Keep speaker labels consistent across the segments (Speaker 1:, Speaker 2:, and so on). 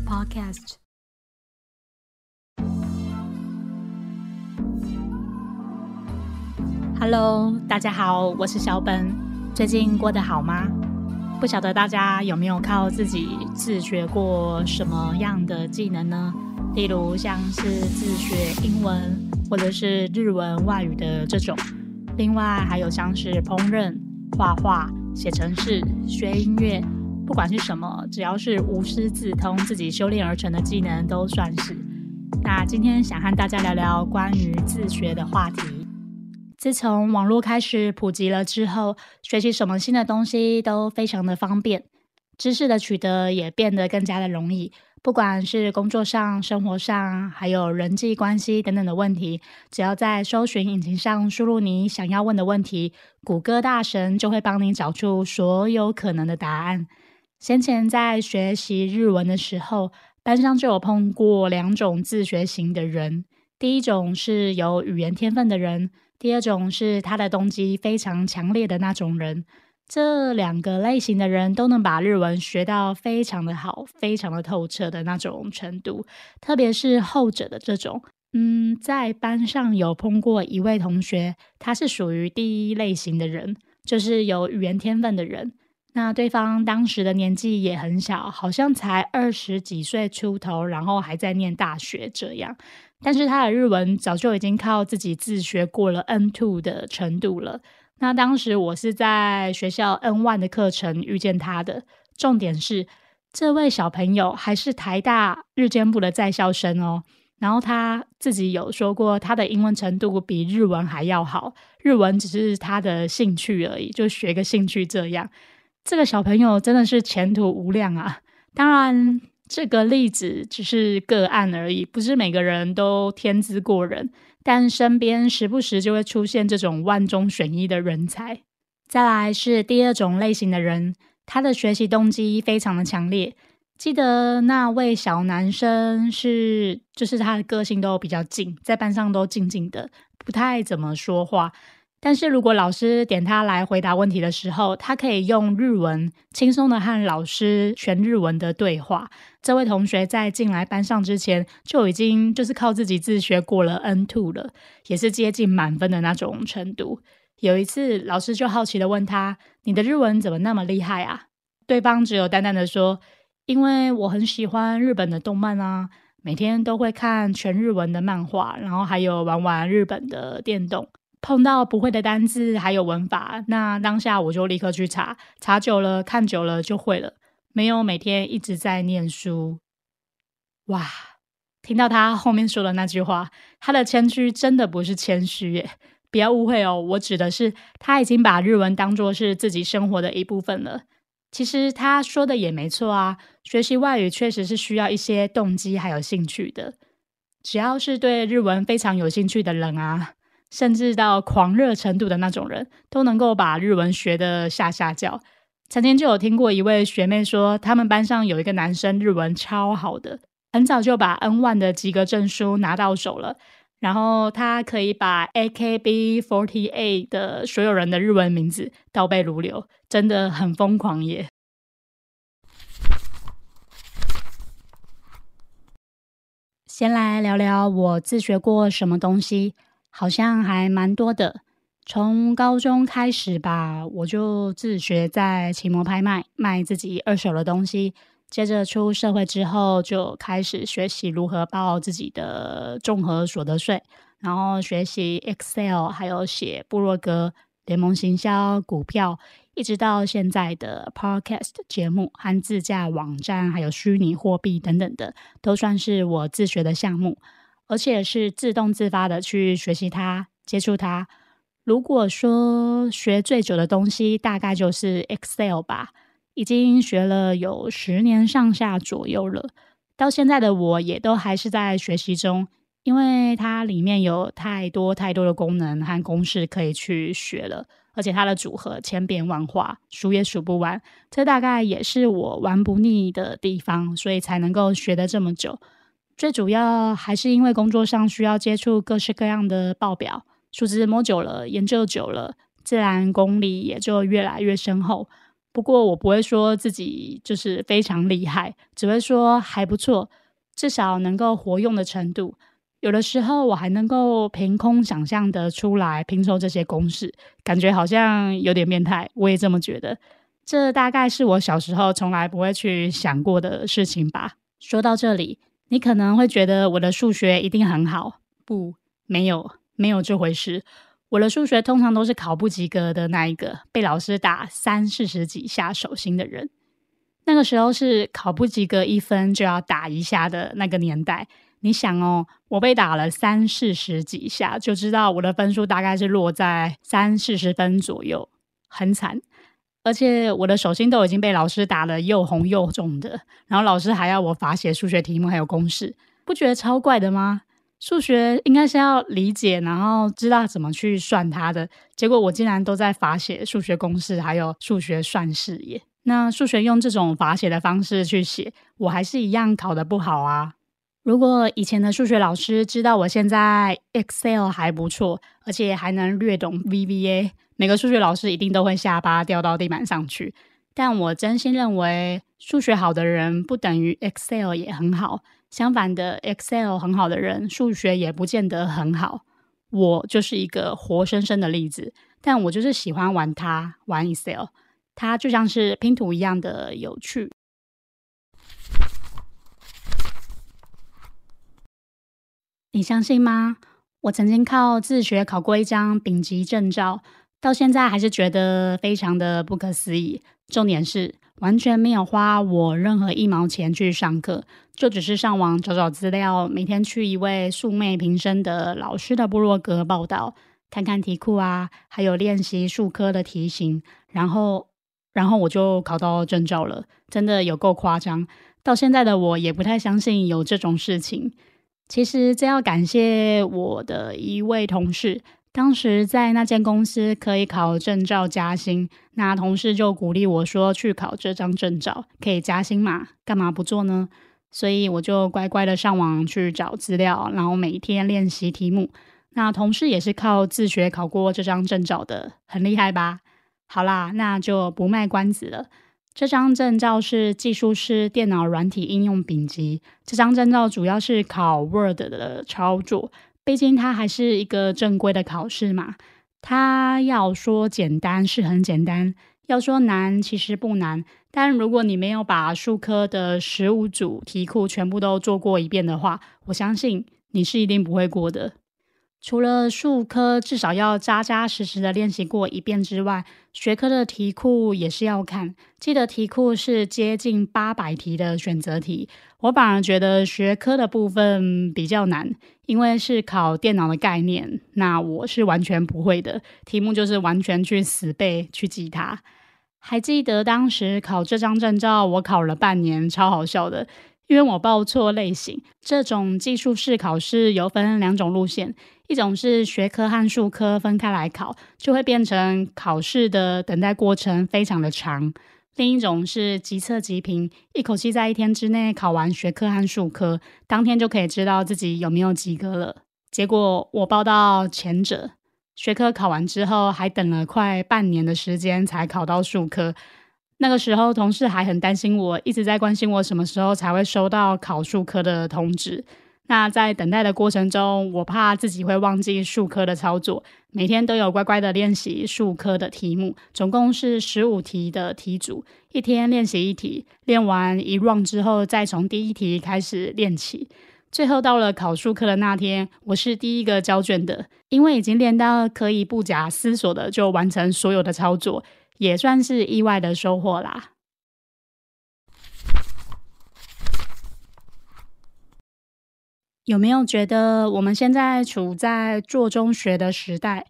Speaker 1: Podcast，Hello，大家好，我是小本。最近过得好吗？不晓得大家有没有靠自己自学过什么样的技能呢？例如像是自学英文或者是日文外语的这种。另外还有像是烹饪、画画、写程式、学音乐，不管是什么，只要是无师自通、自己修炼而成的技能，都算是。那今天想和大家聊聊关于自学的话题。自从网络开始普及了之后，学习什么新的东西都非常的方便，知识的取得也变得更加的容易。不管是工作上、生活上，还有人际关系等等的问题，只要在搜寻引擎上输入你想要问的问题，谷歌大神就会帮你找出所有可能的答案。先前在学习日文的时候，班上就有碰过两种自学型的人，第一种是有语言天分的人。第二种是他的动机非常强烈的那种人，这两个类型的人都能把日文学到非常的好、非常的透彻的那种程度。特别是后者的这种，嗯，在班上有碰过一位同学，他是属于第一类型的人，就是有语言天分的人。那对方当时的年纪也很小，好像才二十几岁出头，然后还在念大学这样。但是他的日文早就已经靠自己自学过了 N two 的程度了。那当时我是在学校 N one 的课程遇见他的。重点是，这位小朋友还是台大日间部的在校生哦。然后他自己有说过，他的英文程度比日文还要好，日文只是他的兴趣而已，就学个兴趣这样。这个小朋友真的是前途无量啊！当然。这个例子只是个案而已，不是每个人都天资过人，但身边时不时就会出现这种万中选一的人才。再来是第二种类型的人，他的学习动机非常的强烈。记得那位小男生是，就是他的个性都比较静，在班上都静静的，不太怎么说话。但是如果老师点他来回答问题的时候，他可以用日文轻松的和老师全日文的对话。这位同学在进来班上之前就已经就是靠自己自学过了 N two 了，也是接近满分的那种程度。有一次，老师就好奇的问他：“你的日文怎么那么厉害啊？”对方只有淡淡的说：“因为我很喜欢日本的动漫啊，每天都会看全日文的漫画，然后还有玩玩日本的电动。”碰到不会的单字还有文法，那当下我就立刻去查，查久了看久了就会了。没有每天一直在念书，哇！听到他后面说的那句话，他的谦虚真的不是谦虚耶，不要误会哦，我指的是他已经把日文当做是自己生活的一部分了。其实他说的也没错啊，学习外语确实是需要一些动机还有兴趣的。只要是对日文非常有兴趣的人啊。甚至到狂热程度的那种人，都能够把日文学的下下叫。曾经就有听过一位学妹说，他们班上有一个男生日文超好的，很早就把 N one 的及格证书拿到手了。然后他可以把 AKB48 的所有人的日文名字倒背如流，真的很疯狂耶。先来聊聊我自学过什么东西。好像还蛮多的。从高中开始吧，我就自学在奇摩拍卖卖自己二手的东西。接着出社会之后，就开始学习如何报自己的综合所得税，然后学习 Excel，还有写部落格、联盟行销、股票，一直到现在的 Podcast 节目和自驾网站，还有虚拟货币等等的，都算是我自学的项目。而且是自动自发的去学习它、接触它。如果说学最久的东西，大概就是 Excel 吧，已经学了有十年上下左右了。到现在的我也都还是在学习中，因为它里面有太多太多的功能和公式可以去学了，而且它的组合千变万化，数也数不完。这大概也是我玩不腻的地方，所以才能够学的这么久。最主要还是因为工作上需要接触各式各样的报表，数字摸久了，研究久了，自然功力也就越来越深厚。不过我不会说自己就是非常厉害，只会说还不错，至少能够活用的程度。有的时候我还能够凭空想象的出来拼凑这些公式，感觉好像有点变态。我也这么觉得。这大概是我小时候从来不会去想过的事情吧。说到这里，你可能会觉得我的数学一定很好，不，没有，没有这回事。我的数学通常都是考不及格的那一个，被老师打三四十几下手心的人。那个时候是考不及格一分就要打一下的那个年代。你想哦，我被打了三四十几下，就知道我的分数大概是落在三四十分左右，很惨。而且我的手心都已经被老师打得又红又肿的，然后老师还要我罚写数学题目还有公式，不觉得超怪的吗？数学应该是要理解，然后知道怎么去算它的，结果我竟然都在罚写数学公式还有数学算式耶。那数学用这种罚写的方式去写，我还是一样考得不好啊。如果以前的数学老师知道我现在 Excel 还不错，而且还能略懂 VBA。每个数学老师一定都会下巴掉到地板上去，但我真心认为，数学好的人不等于 Excel 也很好。相反的，Excel 很好的人，数学也不见得很好。我就是一个活生生的例子，但我就是喜欢玩它，玩 Excel，它就像是拼图一样的有趣。你相信吗？我曾经靠自学考过一张丙级证照。到现在还是觉得非常的不可思议。重点是完全没有花我任何一毛钱去上课，就只是上网找找资料，每天去一位素昧平生的老师的部落格报道，看看题库啊，还有练习数科的题型，然后，然后我就考到证照了，真的有够夸张。到现在的我也不太相信有这种事情。其实这要感谢我的一位同事。当时在那间公司可以考证照加薪，那同事就鼓励我说去考这张证照可以加薪嘛，干嘛不做呢？所以我就乖乖的上网去找资料，然后每天练习题目。那同事也是靠自学考过这张证照的，很厉害吧？好啦，那就不卖关子了。这张证照是技术师电脑软体应用丙级，这张证照主要是考 Word 的操作。毕竟它还是一个正规的考试嘛，它要说简单是很简单，要说难其实不难。但如果你没有把数科的十五组题库全部都做过一遍的话，我相信你是一定不会过的。除了数科至少要扎扎实实的练习过一遍之外，学科的题库也是要看。记得题库是接近八百题的选择题，我反而觉得学科的部分比较难，因为是考电脑的概念，那我是完全不会的。题目就是完全去死背去记它。还记得当时考这张证照，我考了半年，超好笑的。因为我报错类型，这种技术式考试有分两种路线，一种是学科和数科分开来考，就会变成考试的等待过程非常的长；另一种是即测即评，一口气在一天之内考完学科和数科，当天就可以知道自己有没有及格了。结果我报到前者，学科考完之后，还等了快半年的时间才考到数科。那个时候，同事还很担心我，一直在关心我什么时候才会收到考数科的通知。那在等待的过程中，我怕自己会忘记数科的操作，每天都有乖乖的练习数科的题目，总共是十五题的题组，一天练习一题，练完一 round 之后，再从第一题开始练起。最后到了考数科的那天，我是第一个交卷的，因为已经练到可以不假思索的就完成所有的操作。也算是意外的收获啦。有没有觉得我们现在处在做中学的时代，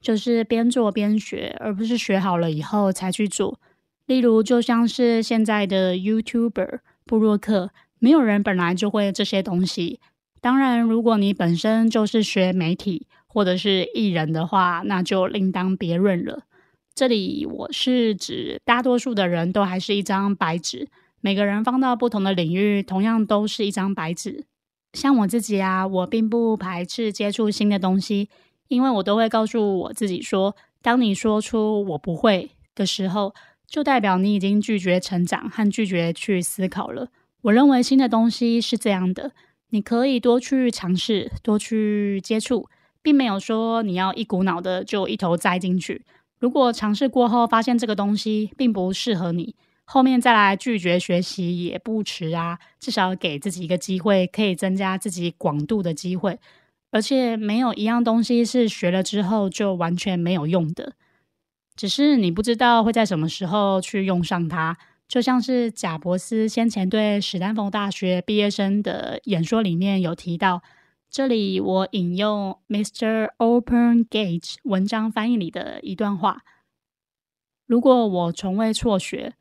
Speaker 1: 就是边做边学，而不是学好了以后才去做？例如，就像是现在的 YouTuber、布洛克，没有人本来就会这些东西。当然，如果你本身就是学媒体或者是艺人的话，那就另当别论了。这里我是指大多数的人都还是一张白纸，每个人放到不同的领域，同样都是一张白纸。像我自己啊，我并不排斥接触新的东西，因为我都会告诉我自己说，当你说出我不会的时候，就代表你已经拒绝成长和拒绝去思考了。我认为新的东西是这样的，你可以多去尝试，多去接触，并没有说你要一股脑的就一头栽进去。如果尝试过后发现这个东西并不适合你，后面再来拒绝学习也不迟啊。至少给自己一个机会，可以增加自己广度的机会。而且没有一样东西是学了之后就完全没有用的，只是你不知道会在什么时候去用上它。就像是贾伯斯先前对史丹佛大学毕业生的演说里面有提到，这里我引用 Mr. Open Gage 文章翻译里的一段话：如果我从未辍学，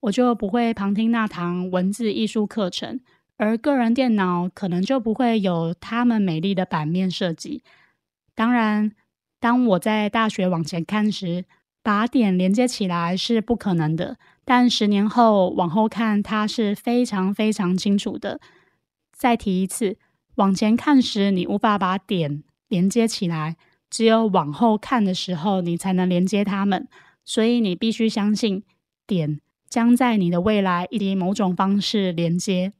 Speaker 1: 我就不会旁听那堂文字艺术课程。而个人电脑可能就不会有他们美丽的版面设计。当然，当我在大学往前看时，把点连接起来是不可能的。但十年后往后看，它是非常非常清楚的。再提一次，往前看时你无法把点连接起来，只有往后看的时候，你才能连接它们。所以你必须相信，点将在你的未来以某种方式连接。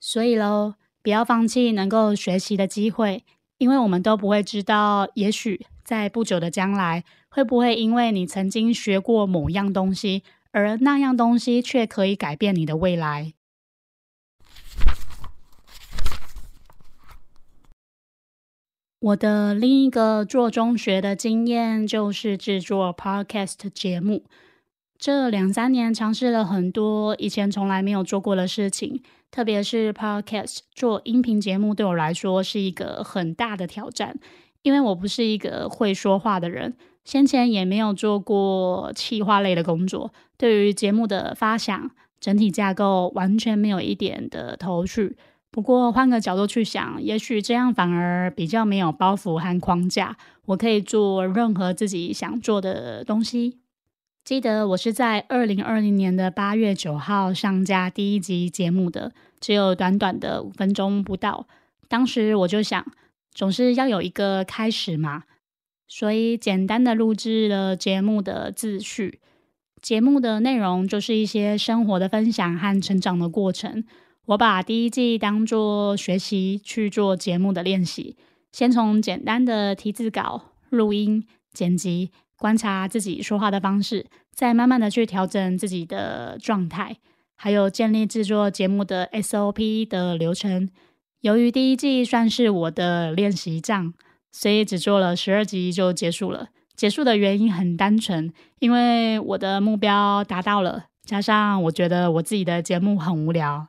Speaker 1: 所以喽，不要放弃能够学习的机会，因为我们都不会知道，也许在不久的将来，会不会因为你曾经学过某样东西，而那样东西却可以改变你的未来。我的另一个做中学的经验就是制作 podcast 节目。这两三年尝试了很多以前从来没有做过的事情，特别是 podcast 做音频节目，对我来说是一个很大的挑战，因为我不是一个会说话的人，先前也没有做过企划类的工作，对于节目的发想、整体架构完全没有一点的头绪。不过换个角度去想，也许这样反而比较没有包袱和框架，我可以做任何自己想做的东西。记得我是在二零二零年的八月九号上架第一集节目的，只有短短的五分钟不到。当时我就想，总是要有一个开始嘛，所以简单的录制了节目的自序。节目的内容就是一些生活的分享和成长的过程。我把第一季当做学习去做节目的练习，先从简单的提字稿、录音、剪辑。观察自己说话的方式，再慢慢的去调整自己的状态，还有建立制作节目的 SOP 的流程。由于第一季算是我的练习账，所以只做了十二集就结束了。结束的原因很单纯，因为我的目标达到了，加上我觉得我自己的节目很无聊。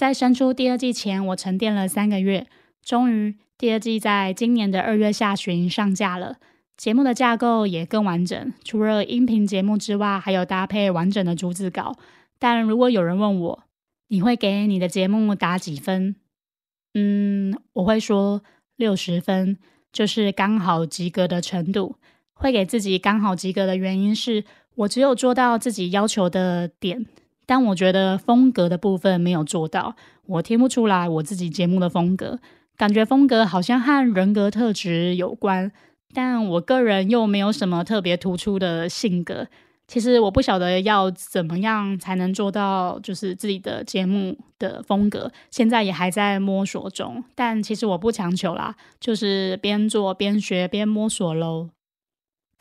Speaker 1: 在生出第二季前，我沉淀了三个月，终于第二季在今年的二月下旬上架了。节目的架构也更完整，除了音频节目之外，还有搭配完整的逐字稿。但如果有人问我，你会给你的节目打几分？嗯，我会说六十分，就是刚好及格的程度。会给自己刚好及格的原因是我只有做到自己要求的点，但我觉得风格的部分没有做到。我听不出来我自己节目的风格，感觉风格好像和人格特质有关。但我个人又没有什么特别突出的性格，其实我不晓得要怎么样才能做到就是自己的节目的风格，现在也还在摸索中。但其实我不强求啦，就是边做边学边摸索喽。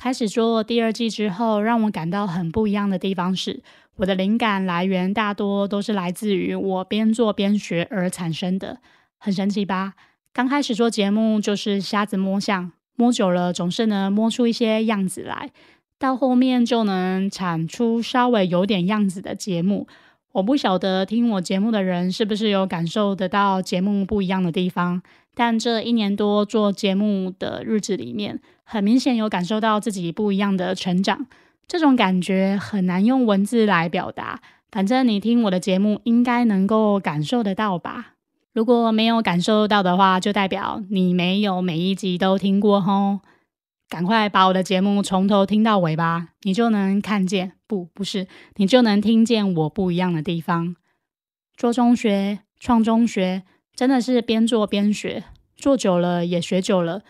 Speaker 1: 开始做第二季之后，让我感到很不一样的地方是，我的灵感来源大多都是来自于我边做边学而产生的，很神奇吧？刚开始做节目就是瞎子摸象。摸久了，总是能摸出一些样子来，到后面就能产出稍微有点样子的节目。我不晓得听我节目的人是不是有感受得到节目不一样的地方，但这一年多做节目的日子里面，很明显有感受到自己不一样的成长。这种感觉很难用文字来表达，反正你听我的节目，应该能够感受得到吧。如果没有感受到的话，就代表你没有每一集都听过吼。赶快把我的节目从头听到尾吧，你就能看见，不，不是，你就能听见我不一样的地方。做中学、创中学，真的是边做边学，做久了也学久了，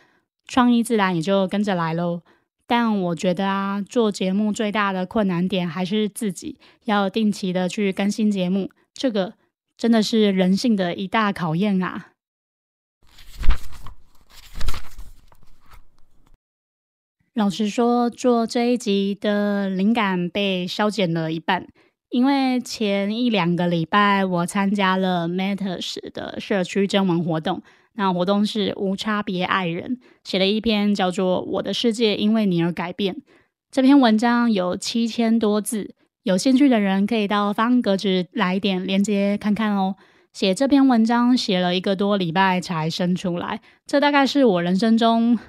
Speaker 1: 创意自然也就跟着来喽。但我觉得啊，做节目最大的困难点还是自己要定期的去更新节目，这个真的是人性的一大考验啊。老实说，做这一集的灵感被削减了一半，因为前一两个礼拜我参加了 Matters 的社区征文活动。那活动是无差别爱人写了一篇叫做《我的世界因为你而改变》这篇文章有七千多字，有兴趣的人可以到方格子来点链接看看哦。写这篇文章写了一个多礼拜才生出来，这大概是我人生中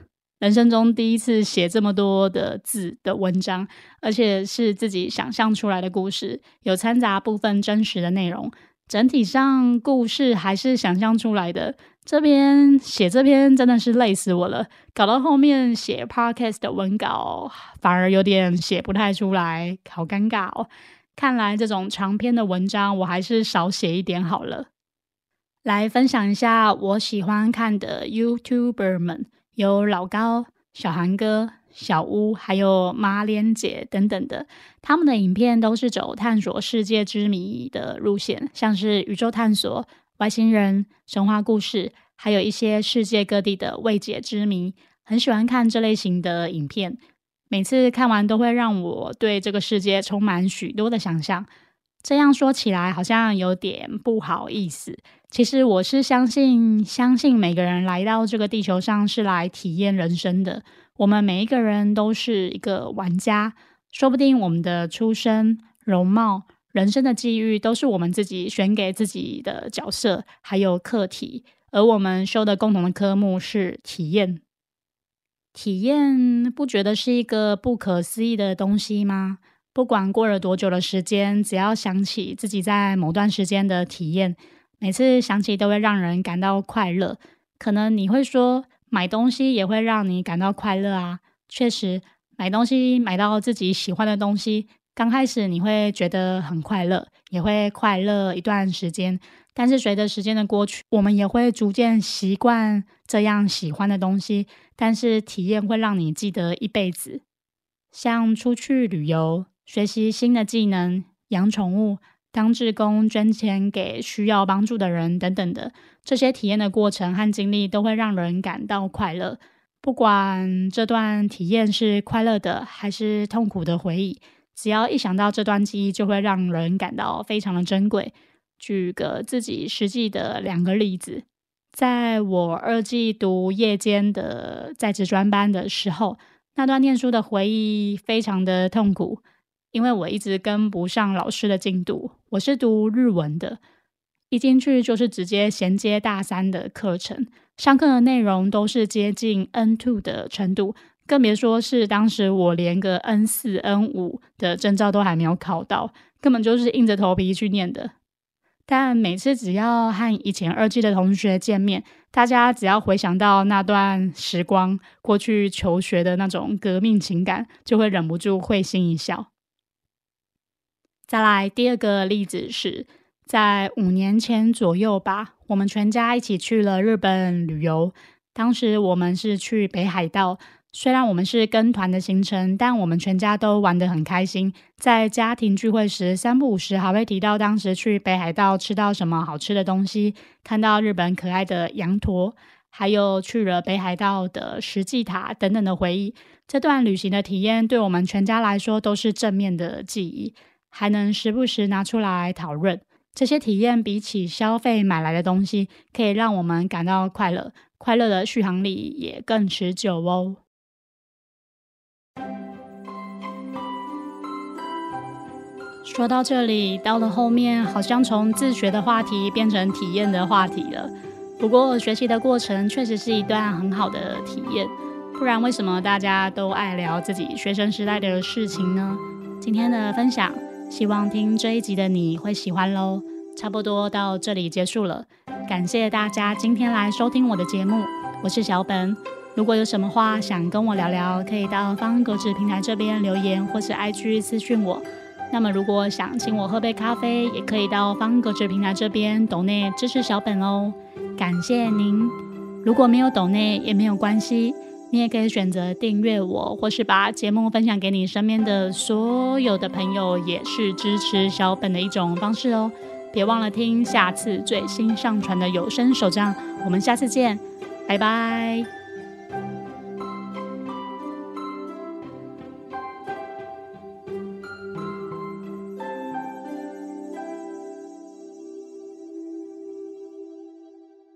Speaker 1: 人生中第一次写这么多的字的文章，而且是自己想象出来的故事，有掺杂部分真实的内容。整体上故事还是想象出来的。这边写这篇真的是累死我了，搞到后面写 podcast 的文稿反而有点写不太出来，好尴尬哦。看来这种长篇的文章我还是少写一点好了。来分享一下我喜欢看的 YouTuber 们，有老高、小韩哥。小屋，还有马莲姐等等的，他们的影片都是走探索世界之谜的路线，像是宇宙探索、外星人、神话故事，还有一些世界各地的未解之谜。很喜欢看这类型的影片，每次看完都会让我对这个世界充满许多的想象。这样说起来好像有点不好意思，其实我是相信，相信每个人来到这个地球上是来体验人生的。我们每一个人都是一个玩家，说不定我们的出身、容貌、人生的际遇都是我们自己选给自己的角色，还有课题。而我们修的共同的科目是体验。体验不觉得是一个不可思议的东西吗？不管过了多久的时间，只要想起自己在某段时间的体验，每次想起都会让人感到快乐。可能你会说。买东西也会让你感到快乐啊！确实，买东西买到自己喜欢的东西，刚开始你会觉得很快乐，也会快乐一段时间。但是随着时间的过去，我们也会逐渐习惯这样喜欢的东西。但是体验会让你记得一辈子，像出去旅游、学习新的技能、养宠物。当志工捐钱给需要帮助的人等等的这些体验的过程和经历，都会让人感到快乐。不管这段体验是快乐的还是痛苦的回忆，只要一想到这段记忆，就会让人感到非常的珍贵。举个自己实际的两个例子，在我二季读夜间的在职专班的时候，那段念书的回忆非常的痛苦。因为我一直跟不上老师的进度，我是读日文的，一进去就是直接衔接大三的课程，上课的内容都是接近 N two 的程度，更别说是当时我连个 N 四、N 五的证照都还没有考到，根本就是硬着头皮去念的。但每次只要和以前二季的同学见面，大家只要回想到那段时光，过去求学的那种革命情感，就会忍不住会心一笑。再来第二个例子是在五年前左右吧，我们全家一起去了日本旅游。当时我们是去北海道，虽然我们是跟团的行程，但我们全家都玩得很开心。在家庭聚会时，三不五时还会提到当时去北海道吃到什么好吃的东西，看到日本可爱的羊驼，还有去了北海道的石祭塔等等的回忆。这段旅行的体验，对我们全家来说都是正面的记忆。还能时不时拿出来讨论这些体验，比起消费买来的东西，可以让我们感到快乐，快乐的续航力也更持久哦。说到这里，到了后面好像从自学的话题变成体验的话题了。不过学习的过程确实是一段很好的体验，不然为什么大家都爱聊自己学生时代的事情呢？今天的分享。希望听这一集的你会喜欢喽。差不多到这里结束了，感谢大家今天来收听我的节目，我是小本。如果有什么话想跟我聊聊，可以到方格子平台这边留言，或是 IG 私讯我。那么如果想请我喝杯咖啡，也可以到方格子平台这边抖内支持小本哦。感谢您。如果没有抖内也没有关系。你也可以选择订阅我，或是把节目分享给你身边的所有的朋友，也是支持小本的一种方式哦。别忘了听下次最新上传的有声手账，我们下次见，拜拜。